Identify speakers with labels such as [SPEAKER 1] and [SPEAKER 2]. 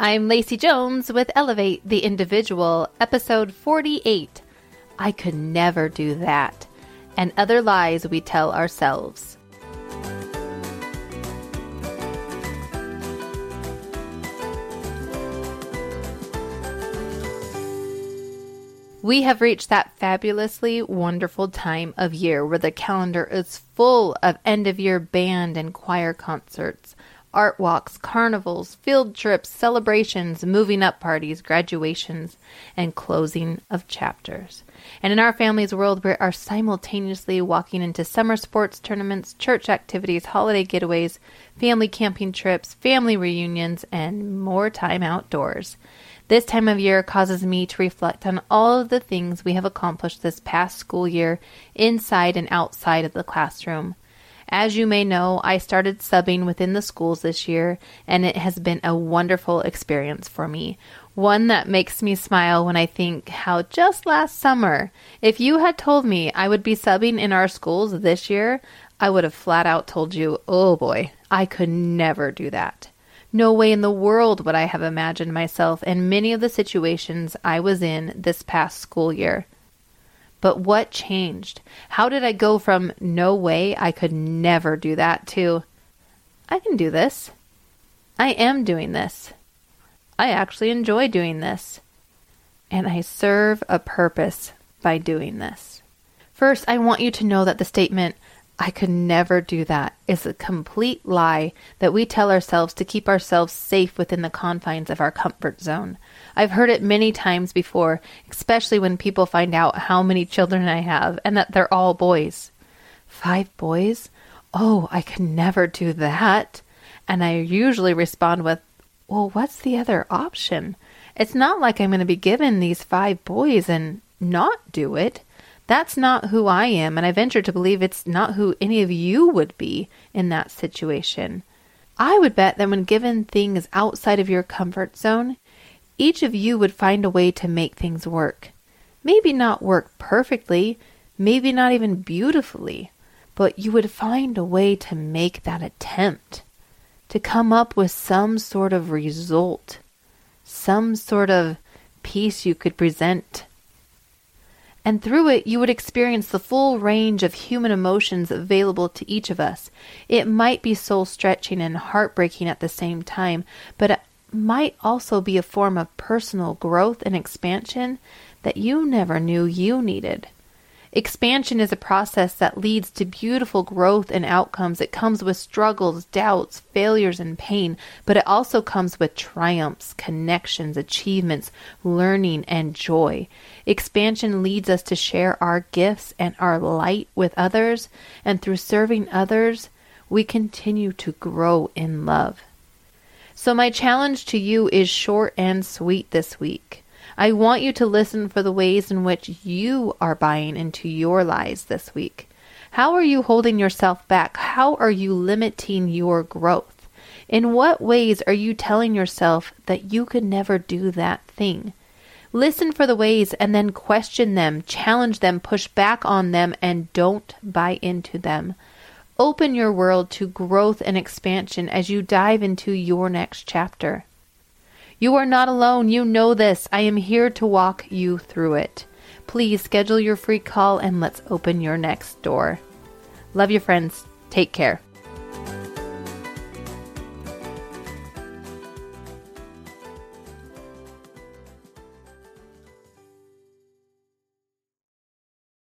[SPEAKER 1] I'm Lacey Jones with Elevate the Individual, episode 48. I could never do that, and other lies we tell ourselves. We have reached that fabulously wonderful time of year where the calendar is full of end of year band and choir concerts, art walks, carnivals, field trips, celebrations, moving up parties, graduations, and closing of chapters. And in our family's world, we are simultaneously walking into summer sports tournaments, church activities, holiday getaways, family camping trips, family reunions, and more time outdoors. This time of year causes me to reflect on all of the things we have accomplished this past school year inside and outside of the classroom. As you may know, I started subbing within the schools this year, and it has been a wonderful experience for me. One that makes me smile when I think how just last summer, if you had told me I would be subbing in our schools this year, I would have flat out told you, oh boy, I could never do that. No way in the world would I have imagined myself in many of the situations I was in this past school year. But what changed? How did I go from no way I could never do that to I can do this? I am doing this. I actually enjoy doing this. And I serve a purpose by doing this. First, I want you to know that the statement, I could never do that is a complete lie that we tell ourselves to keep ourselves safe within the confines of our comfort zone. I've heard it many times before, especially when people find out how many children I have and that they're all boys. Five boys? Oh, I could never do that. And I usually respond with, Well, what's the other option? It's not like I'm going to be given these five boys and not do it. That's not who I am, and I venture to believe it's not who any of you would be in that situation. I would bet that when given things outside of your comfort zone, each of you would find a way to make things work. Maybe not work perfectly, maybe not even beautifully, but you would find a way to make that attempt, to come up with some sort of result, some sort of piece you could present and through it you would experience the full range of human emotions available to each of us. It might be soul stretching and heartbreaking at the same time, but it might also be a form of personal growth and expansion that you never knew you needed. Expansion is a process that leads to beautiful growth and outcomes. It comes with struggles, doubts, failures, and pain, but it also comes with triumphs, connections, achievements, learning, and joy. Expansion leads us to share our gifts and our light with others, and through serving others, we continue to grow in love. So, my challenge to you is short and sweet this week. I want you to listen for the ways in which you are buying into your lies this week. How are you holding yourself back? How are you limiting your growth? In what ways are you telling yourself that you could never do that thing? Listen for the ways and then question them, challenge them, push back on them, and don't buy into them. Open your world to growth and expansion as you dive into your next chapter. You are not alone. You know this. I am here to walk you through it. Please schedule your free call and let's open your next door. Love you, friends. Take care.